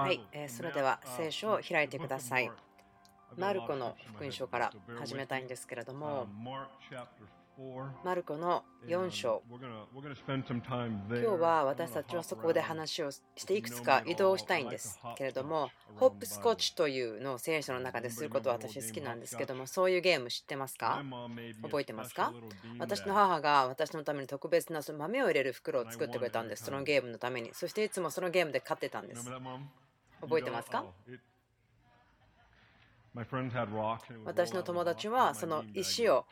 はい、えそれでは聖書を開いてください。マルコの福音書から始めたいんですけれども、マルコの4章。今日は私たちはそこで話をしていくつか移動したいんですけれどもホップスコッチというのを聖書の中ですることは私好きなんですけどもそういうゲーム知ってますか？覚えてますか？私の母が私のために特別な豆を入れる袋を作ってくれたんです。そのゲームのために。そしていつもそのゲームで勝ってたんです。覚えてますか？私の友達はその石を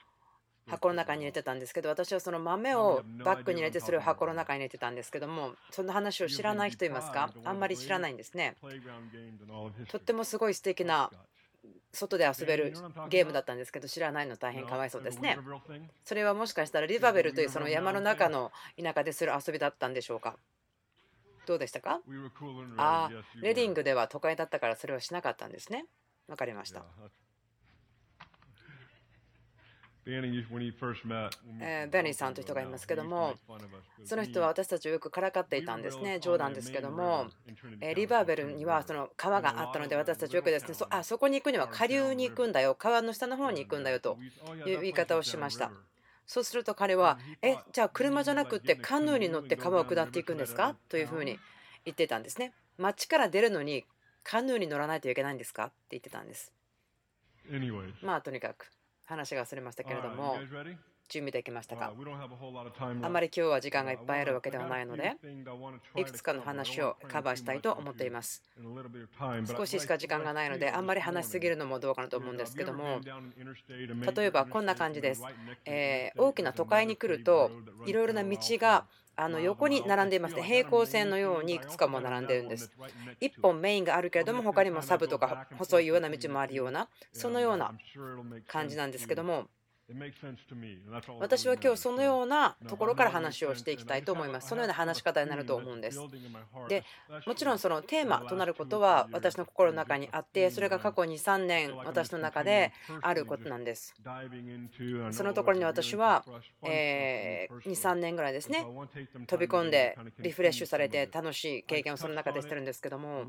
箱の中に入れてたんですけど私はその豆をバッグに入れてそれを箱の中に入れてたんですけどもその話を知らない人いますか？あんまり知らないんですね。とってもすごい素敵な外で遊べるゲームだったんですけど知らないの大変かわいそうですね。それはもしかしたらリバベルというその山の中の田舎でする遊びだったんでしょうか？どうでしたか？ああレディングでは都会だったからそれはしなかったんですね。分かりましたベニーさんという人がいますけども、その人は私たちをよくからかっていたんですね、冗談ですけども、リバーベルにはその川があったので、私たちよくですね、そあそこに行くには下流に行くんだよ、川の下の方に行くんだよという言い方をしました。そうすると彼は、え、じゃあ車じゃなくてカヌーに乗って川を下っていくんですかというふうに言ってたんですね。町から出るのにカヌーに乗らないといけないんですかって言ってたんです。まあとにかく。話がそれましたけれども、準備できましたか？あまり今日は時間がいっぱいあるわけではないので、いくつかの話をカバーしたいと思っています。少ししか時間がないので、あんまり話しすぎるのもどうかなと思うんですけども、例えばこんな感じです。え大きな都会に来ると、いろいろな道があの横に並んでいますね。平行線のようにいくつかも並んでるんです。1本メインがあるけれども、他にもサブとか細いような道もあるような、そのような感じなんですけども、私は今日そのようなところから話をしていきたいと思います。そのような話し方になると思うんです。でもちろんそのテーマとなることは私の心の中にあってそれが過去2、3年私の中であることなんです。そのところに私は2、3年ぐらいですね飛び込んでリフレッシュされて楽しい経験をその中でしてるんですけども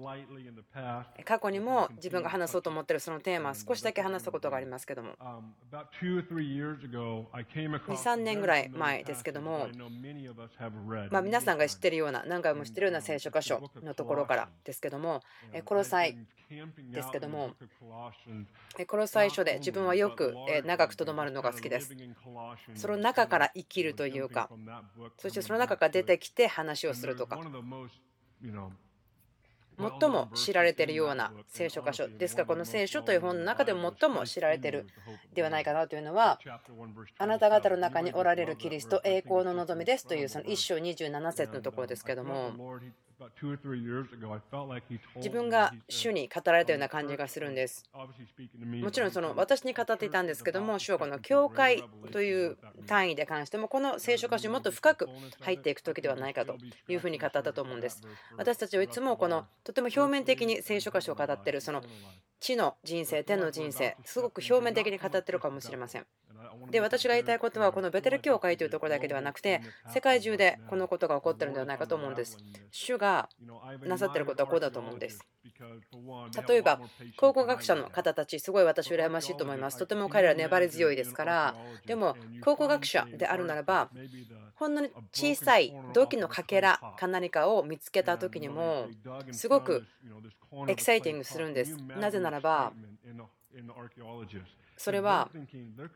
過去にも自分が話そうと思ってるそのテーマ少しだけ話したことがありますけども23年ぐらい前ですけども、まあ、皆さんが知ってるような何回も知ってるような聖書箇所のところからですけどもコロサイですけどもコロサイ書で自分はよく長くとどまるのが好きです。その中から生きるというかそしてその中から出てきて話をするとか最も知られているような聖書箇所ですからこの聖書という本の中でも最も知られているではないかなというのはあなた方の中におられるキリスト栄光の望みですというその1章27節のところですけども自分が主に語られたような感じがするんです。もちろんその私に語っていたんですけども、主はこの教会という単位で関しても、この聖書歌詞もっと深く入っていく時ではないかというふうに語ったと思うんです。私たちはいつもこのとても表面的に聖書歌詞を語っているその地の人生、天の人生、すごく表面的に語ってるかもしれません。で、私が言いたいことは、このベテル教会というところだけではなくて、世界中でこのことが起こってるのではないかと思うんです。主がなさってることはこうだと思うんです。例えば、考古学者の方たち、すごい私、羨ましいと思います。とても彼ら粘り強いですから、でも、考古学者であるならば、ほんのに小さい土器のかけらか何かを見つけた時にも、すごくエキサイティングするんです。なぜならば、それは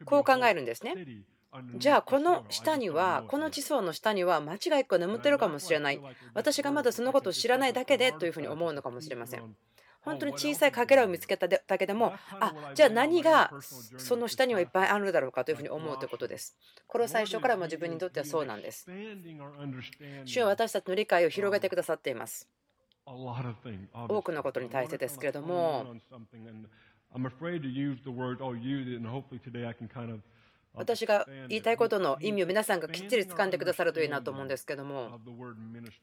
こう考えるんですね。じゃあこの下にはこの地層の下には間違い1個眠ってるかもしれない。私がまだそのことを知らないだけでというふうに思うのかもしれません。本当に小さいかけらを見つけただけでもあじゃあ何がその下にはいっぱいあるだろうかというふうに思うということです。これ最初からも自分にとってはそうなんです。主は私たちの理解を広げてくださっています。多くのことに対してですけれども I'm afraid to use the word, oh, you, and hopefully today I can kind of 私が言いたいことの意味を皆さんがきっちり掴んでくださるといいなと思うんですけども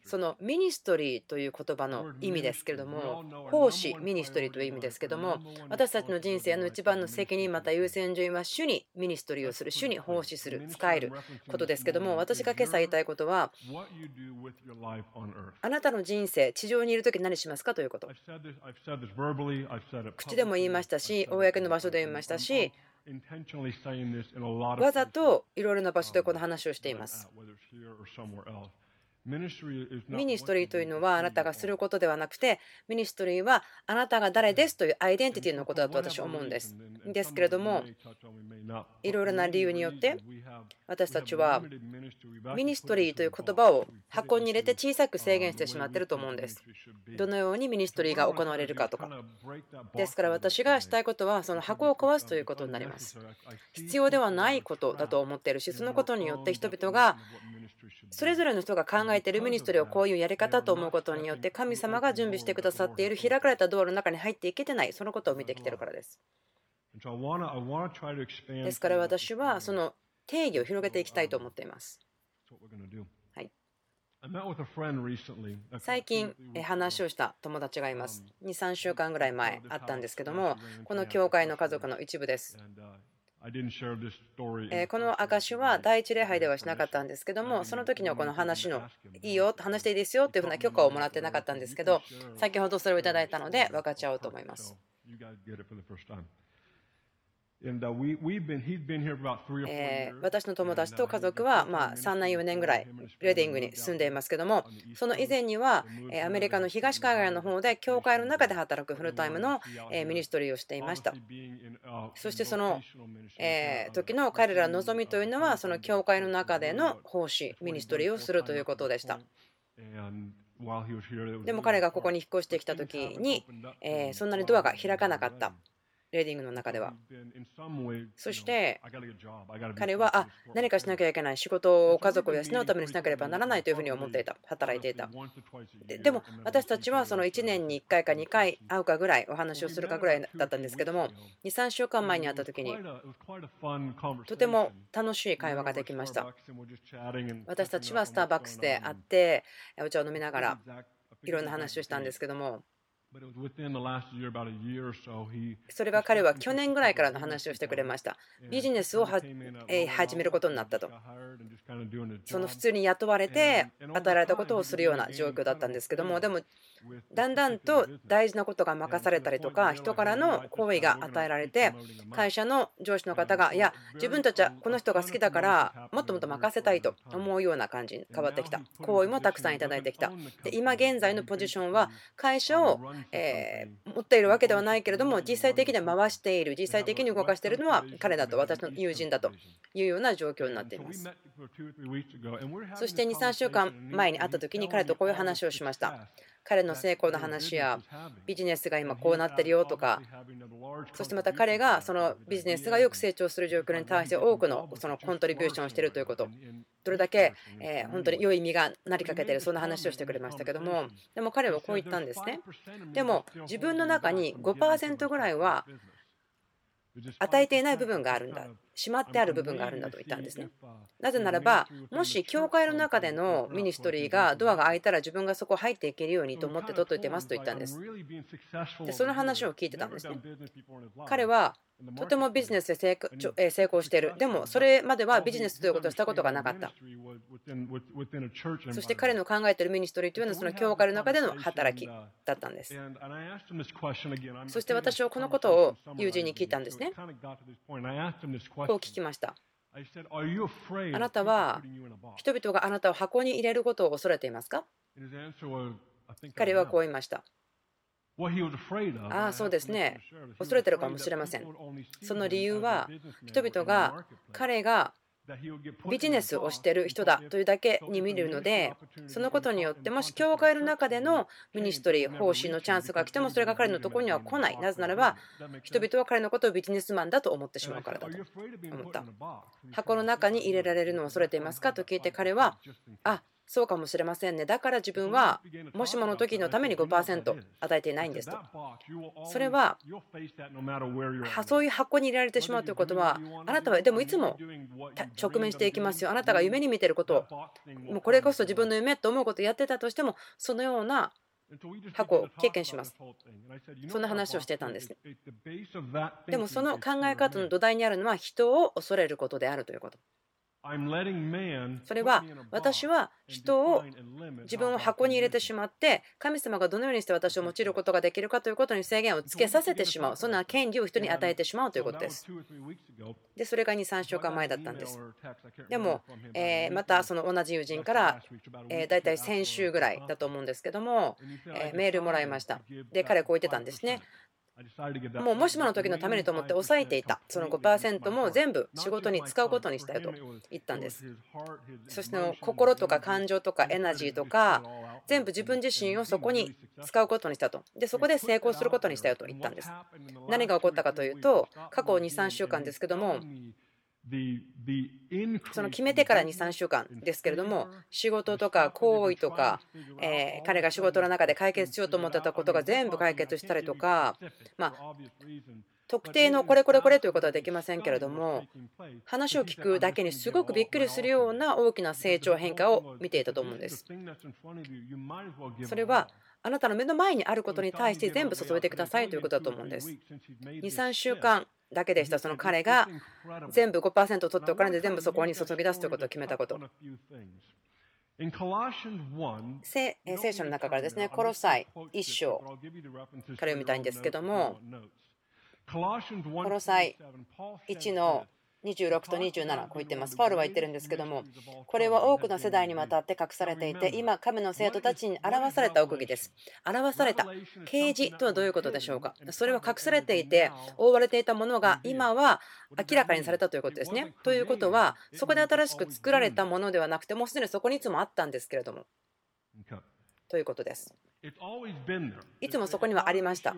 そのミニストリーという言葉の意味ですけれども奉仕ミニストリーという意味ですけども私たちの人生の一番の責任また優先順位は主にミニストリーをする主に奉仕する仕えることですけども私が今朝言いたいことはあなたの人生地上にいる時何しますかということ。口でも言いましたし公の場所で言いましたしわざといろいろな場所でこの話をしています。ミニストリーというのはあなたがすることではなくてミニストリーはあなたが誰ですというアイデンティティのことだと私は思うんです。ですけれどもいろいろな理由によって私たちはミニストリーという言葉を箱に入れて小さく制限してしまっていると思うんです。どのようにミニストリーが行われるかとか。ですから私がしたいことはその箱を壊すということになります。必要ではないことだと思っているしそのことによって人々がそれぞれの人が考えているミニストリーをこういうやり方と思うことによって神様が準備してくださっている開かれた道路の中に入っていけてないそのことを見てきてるからです。ですから私はその定義を広げていきたいと思っています。はい、最近話をした友達がいます。2、3週間ぐらい前あったんですけども、この教会の家族の一部です。この証は第一礼拝ではしなかったんですけども、その時にはこの話のいいよ、話していいですよというふうな許可をもらってなかったんですけど、先ほどそれをいただいたので分かっちゃおうと思います。私の友達と家族はま3年、4年ぐらいレディングに住んでいますけども、その以前にはアメリカの東海岸の方で教会の中で働くフルタイムのミニストリーをしていました。そしてその時の彼らの望みというのは、その教会の中での奉仕、ミニストリーをするということでした。でも彼がここに引っ越してきた時に、そんなにドアが開かなかった。レーディングの中では。そして彼はあ何かしなきゃいけない仕事を家族を養うためにしなければならないというふうに思っていた。働いていた。でも私たちはその1年に1回か2回会うかぐらいお話をするかぐらいだったんですけども23週間前に会った時にとても楽しい会話ができました。私たちはスターバックスで会ってお茶を飲みながらいろんな話をしたんですけどもそれは彼は去年ぐらいからの話をしてくれました。ビジネスを始めることになったと。その普通に雇われて与えられたことをするような状況だったんですけども、でもだんだんと大事なことが任されたりとか、人からの好意が与えられて、会社の上司の方が、いや、自分たちはこの人が好きだから、もっともっと任せたいと思うような感じに変わってきた。好意もたくさんいただいてきた。で今現在のポジションは会社をえ持っているわけではないけれども実際的には回している実際的に動かしているのは彼だと私の友人だというような状況になっていますそして23週間前に会った時に彼とこういう話をしました彼の成功の話やビジネスが今こうなってるよとかそしてまた彼がそのビジネスがよく成長する状況に対して多くのそのコントリビューションをしているということどれだけえ本当に良い意味がなりかけているそんな話をしてくれましたけどもでも彼はこう言ったんですねでも自分の中に5%ぐらいは与えていない部分があるんだ。しまってある部分があるんだと言ったんですね。なぜならばもし教会の中でのミニストリーがドアが開いたら自分がそこ入っていけるようにと思って取っておいてますと言ったんです。でその話を聞いてたんですね。彼はとてもビジネスで成功している。でも、それまではビジネスということをしたことがなかった。そして彼の考えているミニストリーというのは、その教会の中での働きだったんです。そして私はこのことを友人に聞いたんですね。こう聞きました。あなたは人々があなたを箱に入れることを恐れていますか？彼はこう言いました。ああ、そうですね。恐れてるかもしれません。その理由は、人々が彼がビジネスをしている人だというだけに見るので、そのことによって、もし教会の中でのミニストリー、奉仕のチャンスが来ても、それが彼のところには来ない。なぜならば、人々は彼のことをビジネスマンだと思ってしまうからだと思った。箱の中に入れられるのを恐れていますか？と聞いて、彼は、あそうかもしれませんね。だから自分はもしもの時のために5%与えていないんですと。それはそういう箱に入れられてしまうということはあなたはでもいつも直面していきますよ。あなたが夢に見てることもうこれこそ自分の夢と思うことをやってたとしてもそのような過去経験します。そんな話をしてたんですね。でもその考え方の土台にあるのは人を恐れることであるということ。それは私は人を自分を箱に入れてしまって神様がどのようにして私を用いることができるかということに制限をつけさせてしまう。そんな権利を人に与えてしまうということです。でそれが23週間前だったんです。でも、えまたその同じ友人からえ大体先週ぐらいだと思うんですけどもえメールもらいました。で彼こう言ってたんですねもうもしもの時のためにと思って抑えていた。その5%も全部仕事に使うことにしたよと言ったんです。そして心とか感情とかエナジーとか全部自分自身をそこに使うことにしたと。でそこで成功することにしたよと言ったんです。何が起こったかというと過去23週間ですけどもその決めてから23週間ですけれども仕事とか行為とか、え彼が仕事の中で解決しようと思ってたことが全部解決したりとか、ま、特定のこれこれこれということはできませんけれども話を聞くだけにすごくびっくりするような大きな成長変化を見ていたと思うんです。それはあなたの目の前にあることに対して全部注いでくださいということだと思うんです。2、3週間だけでした、その彼が全部5%取っておかないで全部そこに注ぎ出すということを決めたこと。聖書の中からですね、コロサイ1章から読みたいんですけども、コロサイ1の26と27こう言ってます。パウロは言ってるんですけども、これは多くの世代にわたって隠されていて、今、神の生徒たちに表された奥義です。表された啓示とはどういうことでしょうか。それは隠されていて、覆われていたものが今は明らかにされたということですね。ということは、そこで新しく作られたものではなくて、もうすでにそこにいつもあったんですけれども。ということです。いつもそこにはありました。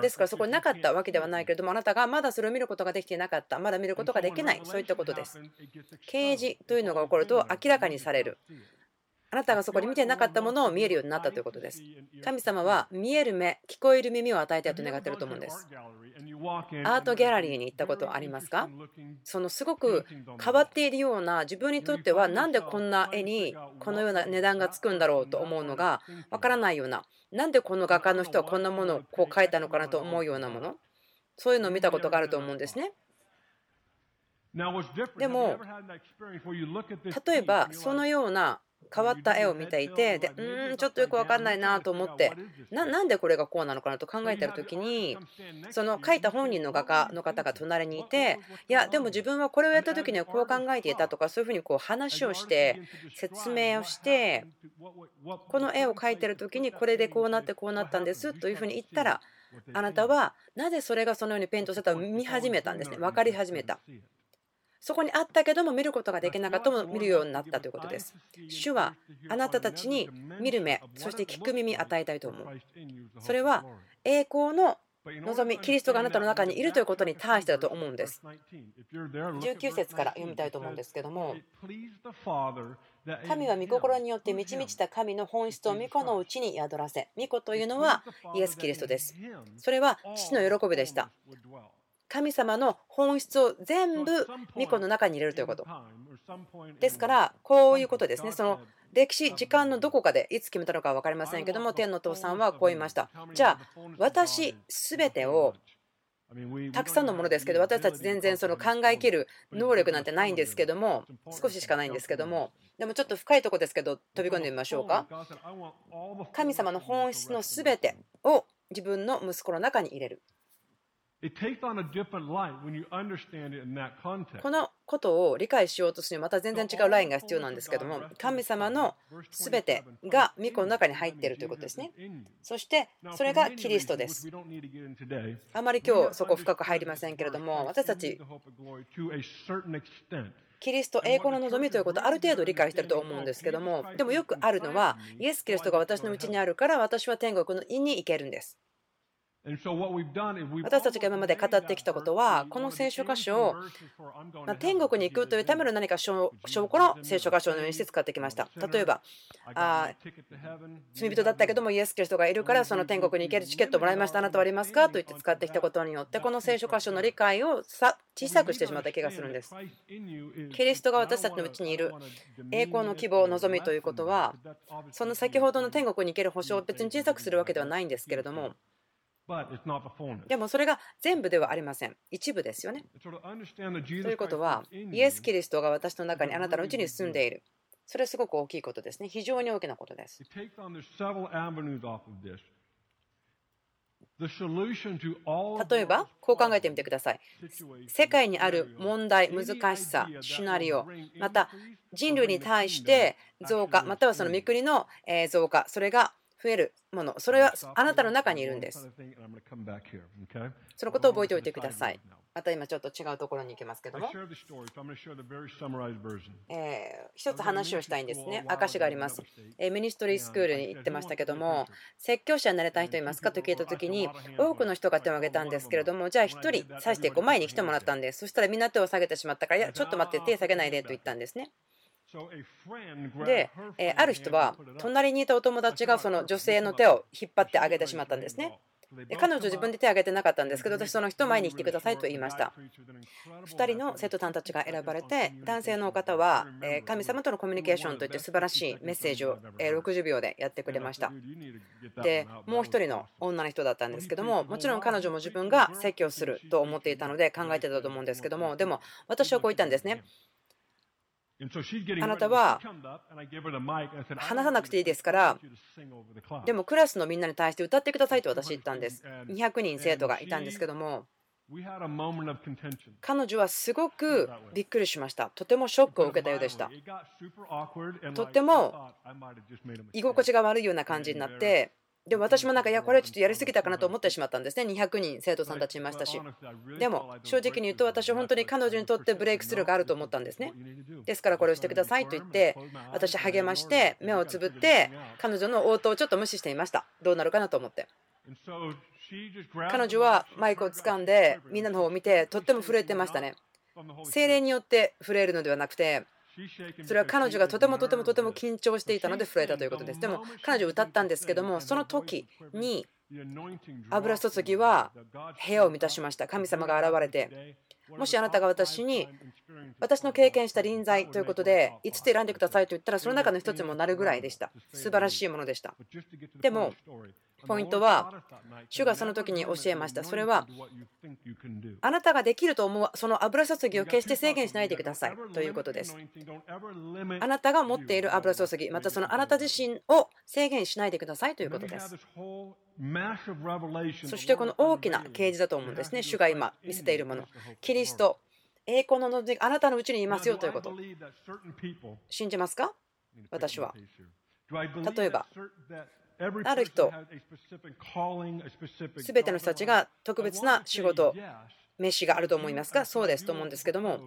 ですからそこになかったわけではないけれどもあなたがまだそれを見ることができていなかった。まだ見ることができない。そういったことです。啓示というのが起こると明らかにされるあなたがそこに見てなかったものを見えるようになったということです。神様は見える目、聞こえる耳を与えたいと願っていると思うんです。アートギャラリーに行ったことはありますか？そのすごく変わっているような自分にとってはなんでこんな絵にこのような値段がつくんだろうと思うのがわからないようななんでこの画家の人はこんなものをこう描いたのかなと思うようなもの？そういうのを見たことがあると思うんですね。でも例えばそのような変わった絵を見ていてでうんちょっとよく分かんないなと思ってなんでこれがこうなのかなと考えてる時にその描いた本人の画家の方が隣にいていやでも自分はこれをやった時にはこう考えていたとかそういうふうにこう話をして説明をしてこの絵を描いてる時にこれでこうなってこうなったんですというふうに言ったらあなたはなぜそれがそのようにペイントされたか見始めたんですね分かり始めた。そこにあったけども見ることができなかったも見るようになったということです。主はあなたたちに見る目、そして聞く耳与えたいと思う。それは栄光の望み、キリストがあなたの中にいるということに対してだと思うんです。19節から読みたいと思うんですけども、神は御心によって満ち満ちた神の本質を御子のうちに宿らせ、御子というのはイエス・キリストです。それは父の喜びでした。神様の本質を全部御子の中に入れるということ。ですから、こういうことですね。その歴史、時間のどこかでいつ決めたのか分かりませんけども、天の父さんはこう言いました。じゃあ、私すべてをたくさんのものですけど私たち全然その考えきる能力なんてないんですけども少ししかないんですけどもでもちょっと深いとこですけど飛び込んでみましょうか神様の本質の全てを自分の息子の中に入れるこのことを理解しようとするにはまた全然違うラインが必要なんですけども神様の全てが御子の中に入っているということですね。そしてそれがキリストです。あまり今日そこ深く入りませんけれども私たちキリスト栄光の望みということをある程度理解していると思うんですけどもでもよくあるのはイエス・キリストが私のうちにあるから私は天国の院に行けるんです私たちが今まで語ってきたことは、この聖書箇所を天国に行くというための何か証拠の聖書箇所のようにして使ってきました。例えば、あ罪人だったけどもイエス・キリストがいるからその天国に行けるチケットもらいました、あなたはありますかと言って使ってきたことによって、この聖書箇所の理解を小さくしてしまった気がするんです。キリストが私たちのうちにいる栄光の希望、望みということは、その先ほどの天国に行ける保証を別に小さくするわけではないんですけれども、でもそれが全部ではありません。一部ですよね。ということは、イエス・キリストが私の中にあなたのうちに住んでいる。それはすごく大きいことですね。非常に大きなことです。例えば、こう考えてみてください。世界にある問題、難しさ、シナリオ、また人類に対して増加、またはその御国の増加、それが増えるもの、それはあなたの中にいるんです。そのことを覚えておいてください。また今ちょっと違うところに行きますけども、えー、一つ話をしたいんですね。証があります、えー。ミニストリースクールに行ってましたけども、説教者になれた人いますか？と聞いたときに、多くの人が手を挙げたんですけれども、じゃあ1人指してこう前に来てもらったんです。そしたらみんな手を下げてしまったから、いや、ちょっと待って、手下げないでと言ったんですね。で、えある人は隣にいたお友達がその女性の手を引っ張ってあげてしまったんですね。で彼女自分で手を挙げてなかったんですけど私その人前に来てくださいと言いました。2人の生徒さんたちが選ばれて男性の方は神様とのコミュニケーションといって素晴らしいメッセージを60秒でやってくれました。でもう1人の女の人だったんですけどももちろん彼女も自分が説教すると思っていたので考えてたと思うんですけどもでも私はこう言ったんですねあなたは話さなくていいですから、でもクラスのみんなに対して歌ってくださいと私言ったんです。200人生徒がいたんですけども、彼女はすごくびっくりしました。とてもショックを受けたようでした。とっても居心地が悪いような感じになって、でも私もなんか、いや、これはちょっとやりすぎたかなと思ってしまったんですね。200人生徒さんたちいましたし。でも、正直に言うと、私本当に彼女にとってブレイクスルーがあると思ったんですね。ですから、これをしてくださいと言って、私、励まして、目をつぶって、彼女の応答をちょっと無視していました。どうなるかなと思って。彼女はマイクを掴んで、みんなの方を見て、とっても震えてましたね。精霊によって震えるのではなくて、それは彼女がとてもとてもとても緊張していたので震えたということです。でも彼女歌ったんですけども、その時に油注ぎは部屋を満たしました。神様が現れて、もしあなたが私に私の経験した臨在ということで5つ選んでくださいと言ったらその中の1つにもなるぐらいでした。素晴らしいものでした。でもポイントは、主がその時に教えました。それは、あなたができると思うその油注ぎを決して制限しないでくださいということです。あなたが持っている油注ぎ、またそのあなた自身を制限しないでくださいということです。そしてこの大きな啓示だと思うんですね。主が今見せているもの。キリスト、栄光の望みあなたのうちにいますよということ。信じますか？私は。例えば、ある人、すべての人たちが特別な仕事、飯があると思いますかそうですと思うんですけども、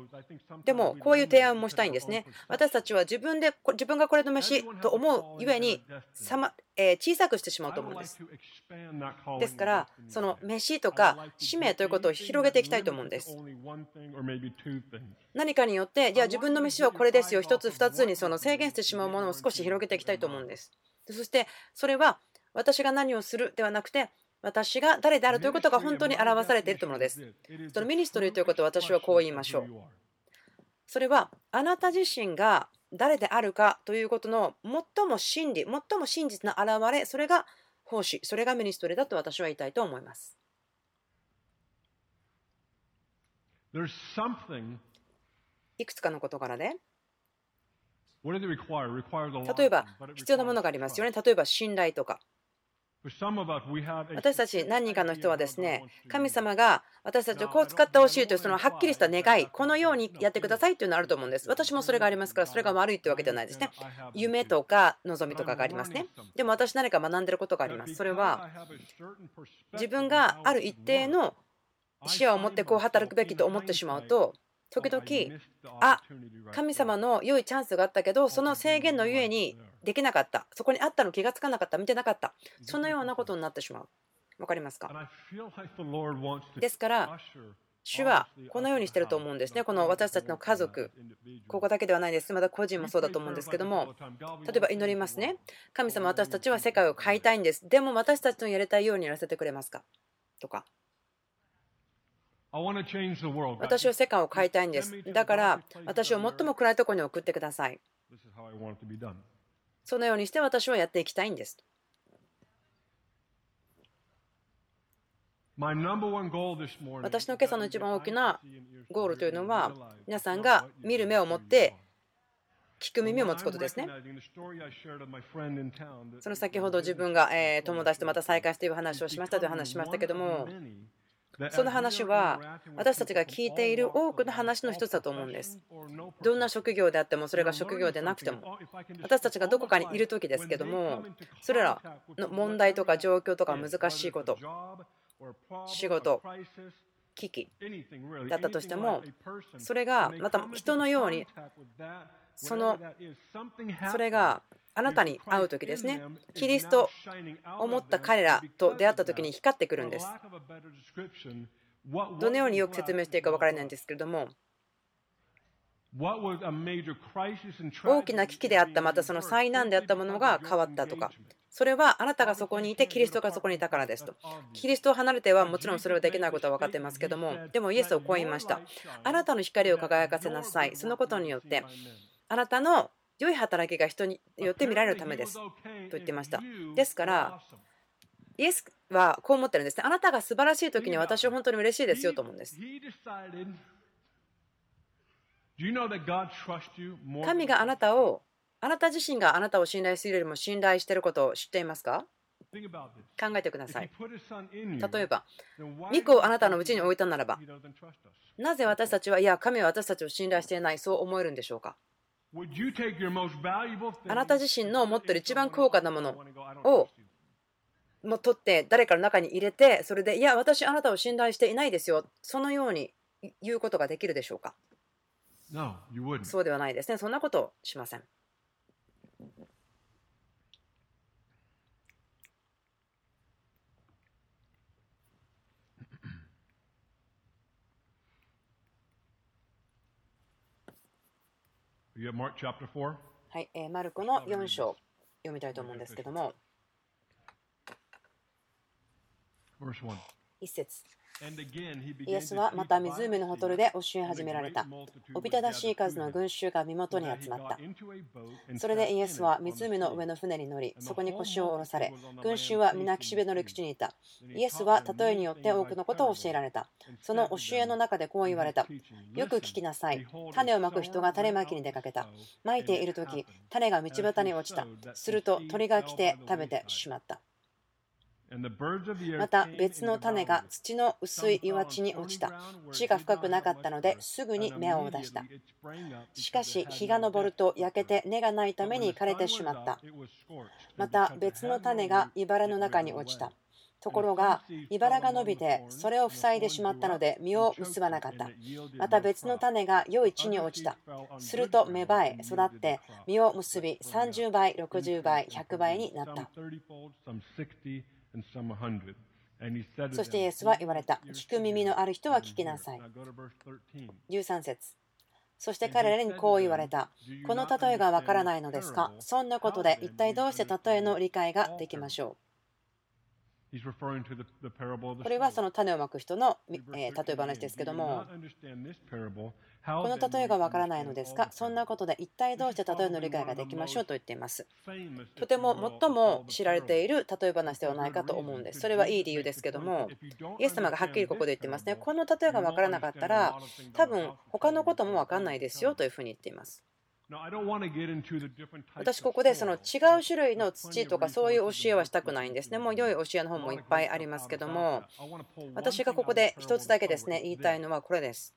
でもこういう提案もしたいんですね。私たちは自分で自分がこれの飯と思うゆえに小さくしてしまうと思うんです。ですから、その飯とか使命ということを広げていきたいと思うんです。何かによって、いや、自分の飯はこれですよ、1つ、2つにその制限してしまうものを少し広げていきたいと思うんです。そしてそれは私が何をするではなくて私が誰であるということが本当に表されているというものです。そのミニストリーということを私はこう言いましょう。それはあなた自身が誰であるかということの最も真理、最も真実な現れ、それが奉仕、それがミニストリーだと私は言いたいと思います。いくつかの事柄で、例えば必要なものがありますよね。例えば信頼とか。私たち何人かの人はですね、神様が私たちをこう使ってほしいというそのはっきりした願い、このようにやってくださいというのがあると思うんです。私もそれがありますから、それが悪いというわけではないですね。夢とか望みとかがありますね。でも私何か学んでることがあります。それは自分がある一定の視野を持ってこう働くべきと思ってしまうと、時々、あ神様の良いチャンスがあったけど、その制限のゆえにできなかった、そこにあったの気がつかなかった、見てなかった、そのようなことになってしまう。分かりますか？ですから主はこのようにしてると思うんですね。この私たちの家族、ここだけではないです。また個人もそうだと思うんですけども、例えば祈りますね。神様、私たちは世界を変えたいんです。でも私たちのやりたいようにやらせてくれますか？とか。私は世界を変えたいんです。だから私を最も暗いところに送ってください。そのようにして私はやっていきたいんです。私の今朝の一番大きなゴールというのは皆さんが見る目を持って聞く耳を持つことですね。その先ほど自分が友達とまた再会している話をしましたという話しましたけどもその話は私たちが聞いている多くの話の一つだと思うんです。どんな職業であってもそれが職業でなくても私たちがどこかにいる時ですけどもそれらの問題とか状況とか難しいこと仕事危機だったとしてもそれがまた人のようにそのそれがあなたに会う時ですね。キリストを持った彼らと出会った時に光ってくるんです。どのようによく説明していいか分からないんですけれども大きな危機であったまたその災難であったものが変わったとか。それはあなたがそこにいてキリストがそこにいたからですと。キリストを離れてはもちろんそれはできないことは分かっていますけどもでもイエスをこう言いました。あなたの光を輝かせなさい。そのことによって。あなたの良い働きが人によって見られるためです。と言ってました。ですからイエスはこう思ってるんですね。あなたが素晴らしい時に私は本当に嬉しいですよと思うんです。神があなたをあなた自身があなたを信頼するよりも信頼していることを知っていますか？考えてください。例えば、御子をあなたのうちに置いたならば、なぜ私たちは、いや、神は私たちを信頼していない、そう思えるんでしょうか？あなた自身の持っている一番高価なものをも取って誰かの中に入れてそれでいや私あなたを信頼していないですよ。そのように言うことができるでしょうか？そうではないですね。そんなことをしません。はい、えー、マルコの4章。読みたいと思うんですけども。一節イエスはまた湖のほとりで教え始められた。おびただしい数の群衆が身元に集まった。それでイエスは湖の上の船に乗り、そこに腰を下ろされ、群衆は皆岸辺の陸地にいた。イエスは例えによって多くのことを教えられた。その教えの中でこう言われた。よく聞きなさい。種をまく人が種まきに出かけた。まいている時、種が道端に落ちた。すると鳥が来て食べてしまった。また別の種が土の薄い岩地に落ちた。地が深くなかったのですぐに芽を出した。しかし日が昇ると焼けて根がないために枯れてしまった。また別の種が茨の中に落ちた。ところが、茨が伸びてそれを塞いでしまったので実を結ばなかった。また別の種が良い地に落ちた。すると芽生え、育って実を結び30倍、60倍、100倍になった。そしてイエスは言われた。聞く耳のある人は聞きなさい。13節。そして彼らにこう言われた。この例えがわからないのですか？そんなことで一体どうして例えの理解ができましょう？これはその種をまく人の例え話ですけども、この例えがわからないのですか？そんなことで一体どうして例えの理解ができましょうと言っています。とても最も知られている例え話ではないかと思うんです。それはいい理由ですけども、イエス様がはっきりここで言ってますね。この例えがわからなかったら、多分他のこともわかんないですよというふうに言っています。私ここでその違う種類の土とかそういう教えはしたくないんですね。もう良い教えの本もいっぱいありますけども私がここで一つだけですね言いたいのはこれです。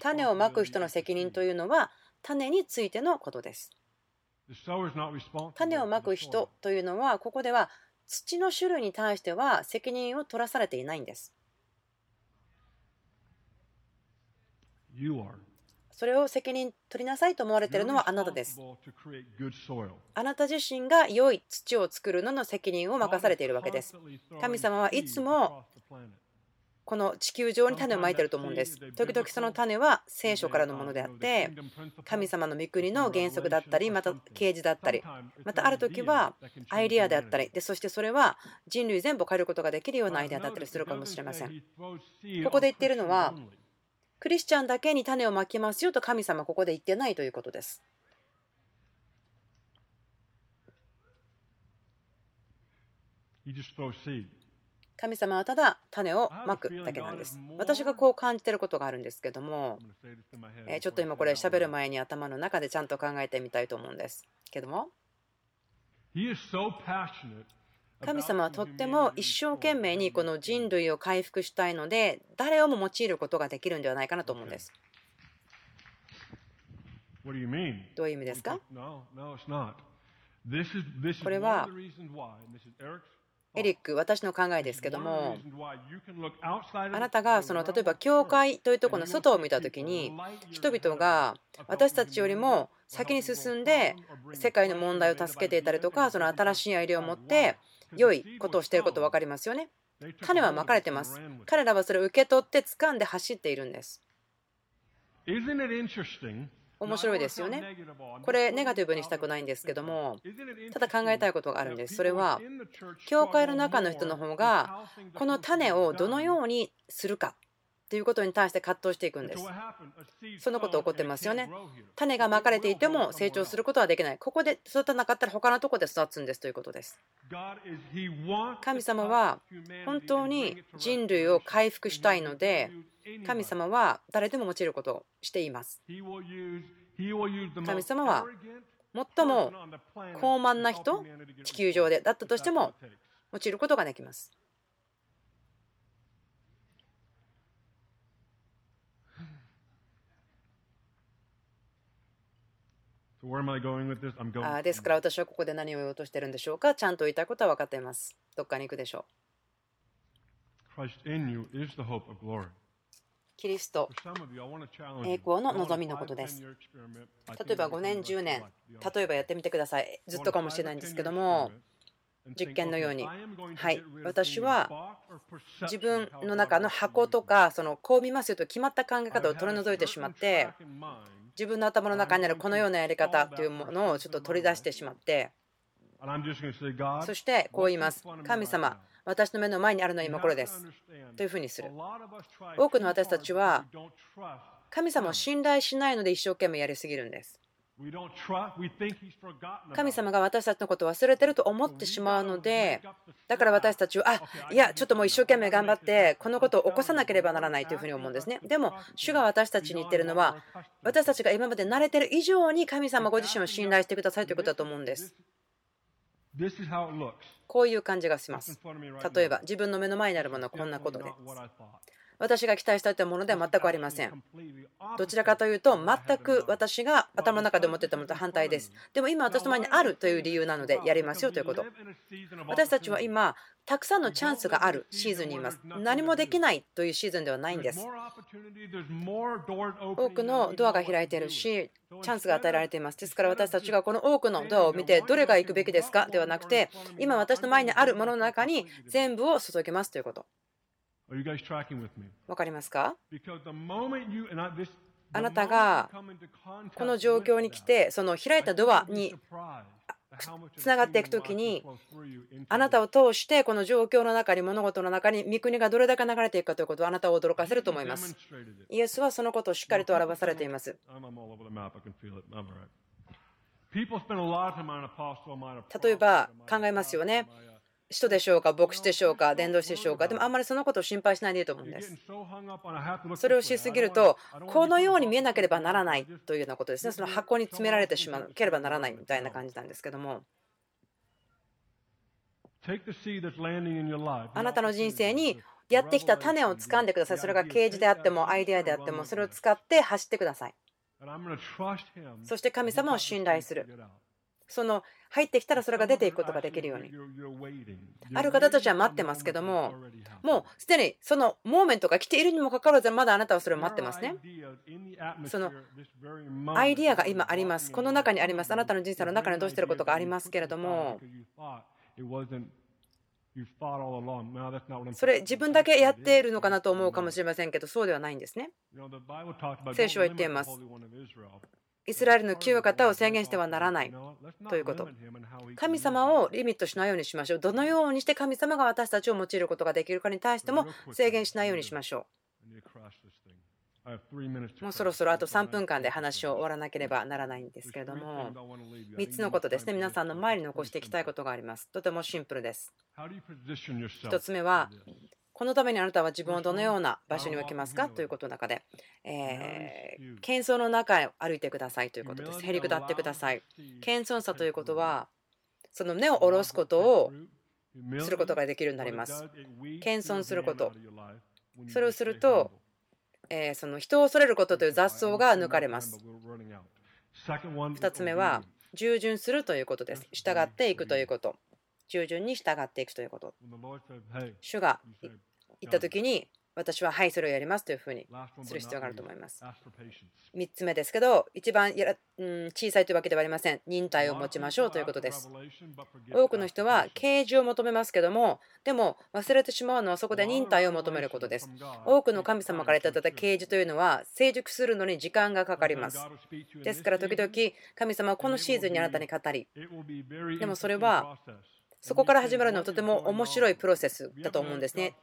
種をまく人の責任というのは種についてのことです。種をまく人というのはここでは土の種類に対しては責任を取らされていないんです。それを責任取りなさいと思われているのはあなたです。あなた自身が良い土を作るのの責任を任されているわけです。神様はいつもこの地球上に種をまいていると思うんです。時々その種は聖書からのものであって、神様の御国の原則だったり、また啓示だったり、またある時はアイデアであったり、でそしてそれは人類全部を変えることができるようなアイデアだったりするかもしれません。ここで言っているのは、クリスチャンだけに種をまきますよと神様はここで言ってないということです。神様はただ種をまくだけなんです。私がこう感じていることがあるんですけども、えちょっと今これ喋る前に頭の中でちゃんと考えてみたいと思うんですけども。神様はとっても一生懸命にこの人類を回復したいので誰をも用いることができるんではないかなと思うんです。どういう意味ですか？これはエリック、私の考えですけども、あなたがその例えば教会というところの外を見たときに、人々が私たちよりも先に進んで世界の問題を助けていたりとか、その新しいアイデアを持って良いことをしていること分かりますよね。種はまかれてます。彼らはそれを受け取って掴んで走っているんです。面白いですよね。これ、ネガティブにしたくないんですけども、ただ考えたいことがあるんです。それは、教会の中の人の方が、この種をどのようにするかということに対して葛藤していくんです。そのこと起こってますよね。種がまかれていても成長することはできない。ここで育たなかったら他のところで育つんですということです。神様は本当に人類を回復したいので、神様は誰でも用いることをしています。神様は最も高慢な人、地球上でだったとしても用いることができます。ですから私はここで何を言おうとしてるんでしょうか？ちゃんと言いたいことは分かっています。どっかに行くでしょう。キリスト、栄光の望みのことです。例えば5年、10年、例えばやってみてください。ずっとかもしれないんですけども、実験のように、はい、私は自分の中の箱とか、そのこう見ますよと決まった考え方を取り除いてしまって、自分の頭の中にあるこのようなやり方というものをちょっと取り出してしまって、そしてこう言います。神様、私の目の前にあるのは今頃です。というふうにする。多くの私たちは神様を信頼しないので一生懸命やりすぎるんです。神様が私たちのことを忘れてると思ってしまうので、だから私たちは、あいや、ちょっともう一生懸命頑張って、このことを起こさなければならないというふうに思うんですね。でも、主が私たちに言ってるのは、私たちが今まで慣れてる以上に神様ご自身を信頼してくださいということだと思うんです。こういう感じがします。例えば、自分の目の前にあるものはこんなことです。私が期待していたものでは全くありません。どちらかというと、全く私が頭の中で思っていたものと反対です。でも今、私の前にあるという理由なので、やりますよということ。私たちは今、たくさんのチャンスがあるシーズンにいます。何もできないというシーズンではないんです。多くのドアが開いているし、チャンスが与えられています。ですから私たちがこの多くのドアを見て、どれが行くべきですか？ではなくて、今私の前にあるものの中に全部を注ぎますということ。わかりますか？あなたがこの状況に来て、その開いたドアにつながっていくときに、あなたを通してこの状況の中に、物事の中に、御国がどれだけ流れていくかということをあなたを驚かせると思います。イエスはそのことをしっかりと表されています。例えば考えますよね。使徒でしょうか、牧師でしょうか、伝道師でしょうか、でもあんまりそのことを心配しないでいいと思うんです。それをしすぎると、このように見えなければならないというようなことですね、その箱に詰められてしまうければならないみたいな感じなんですけども。あなたの人生にやってきた種を掴んでください。それが啓示であっても、アイデアであっても、それを使って走ってください。そして神様を信頼する。その入ってきたらそれが出ていくことができるように。ある方たちは待ってますけども、もうすでにそのモーメントが来ているにもかかわらず、まだあなたはそれを待ってますね。そのアイディアが今あります。この中にあります。あなたの人生の中にどうしていることがありますけれども、それ自分だけやっているのかなと思うかもしれませんけど、そうではないんですね。聖書は言っています。イスラエルの清い方を制限してはならないということ。神様をリミットしないようにしましょう。どのようにして神様が私たちを用いることができるかに対しても制限しないようにしましょう。もうそろそろあと3分間で話を終わらなければならないんですけれども、3つのことですね、皆さんの前に残していきたいことがあります。とてもシンプルです。1つ目は、このためにあなたは自分をどのような場所に置きますか？ということの中で、えー、謙遜の中へ歩いてくださいということです。へりくだってください。謙遜さということは、その根を下ろすことをすることができるようになります。謙遜すること。それをすると、えー、その人を恐れることという雑草が抜かれます。2つ目は、従順するということです。従っていくということ。従順に従っていくということ。主が言った時に私ははいそれをやりますというふうにする必要があると思います。3つ目ですけど、一番やら、うん、小さいというわけではありません。忍耐を持ちましょうということです。多くの人は啓示を求めますけども、でも忘れてしまうのはそこで忍耐を求めることです。多くの神様からいただいた啓示というのは成熟するのに時間がかかります。ですから時々神様はこのシーズンにあなたに語り、でもそれはそこから始まるのはとても面白いプロセスだと思うんですね。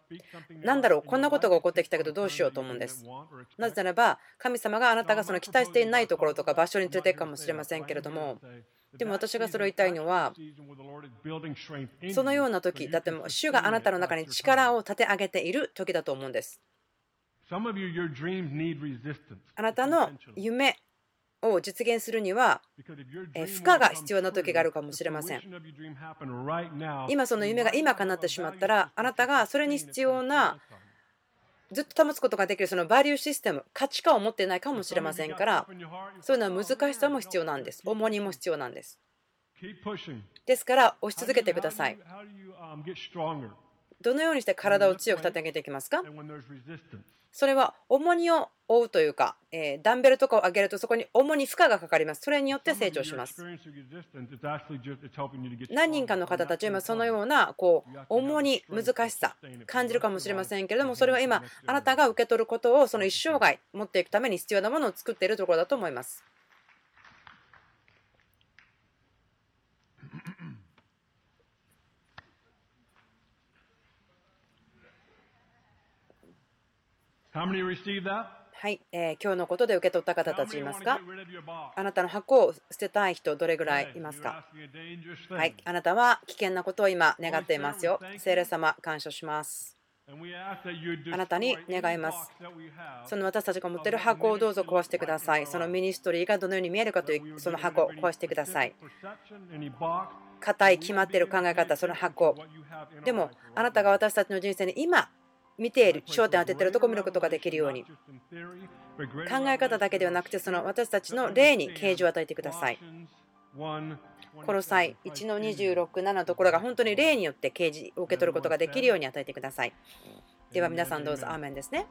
なんだろう、こんなことが起こってきたけどどうしようと思うんです。なぜならば、神様があなたがその期待していないところとか場所に連れていくかもしれませんけれども、でも私がそれを言いたいのは、そのような時、だって主があなたの中に力を立て上げている時だと思うんです。あなたの夢を実現するには負荷が必要な時があるかもしれません。今その夢が今叶ってしまったらあなたがそれに必要なずっと保つことができるそのバリューシステム価値観を持っていないかもしれませんからそういうのは難しさも必要なんです。重荷も必要なんです。ですから押し続けてください。どのようにして体を強く立て上げていきますか？それは重荷を負うというか、えー、ダンベルとかを上げるとそこに重荷負荷がかかります。それによって成長します。何人かの方たちは今そのようなこう重荷、難しさ感じるかもしれませんけれども、それは今あなたが受け取ることをその一生涯持っていくために必要なものを作っているところだと思います。はい、えー、今日のことで受け取った方たちいますか？あなたの箱を捨てたい人、どれぐらいいますか？はい、あなたは危険なことを今願っていますよ。聖霊様、感謝します。あなたに願います。その私たちが持っている箱をどうぞ壊してください。そのミニストリーがどのように見えるかというその箱を壊してください。硬い決まっている考え方、その箱。でも、あなたが私たちの人生に今見ている焦点を当てているところを見ることができるように。考え方だけではなくてその私たちの霊に啓示を与えてください。この際1の267のところが本当に霊によって啓示を受け取ることができるように与えてください。では皆さんどうぞアーメンですね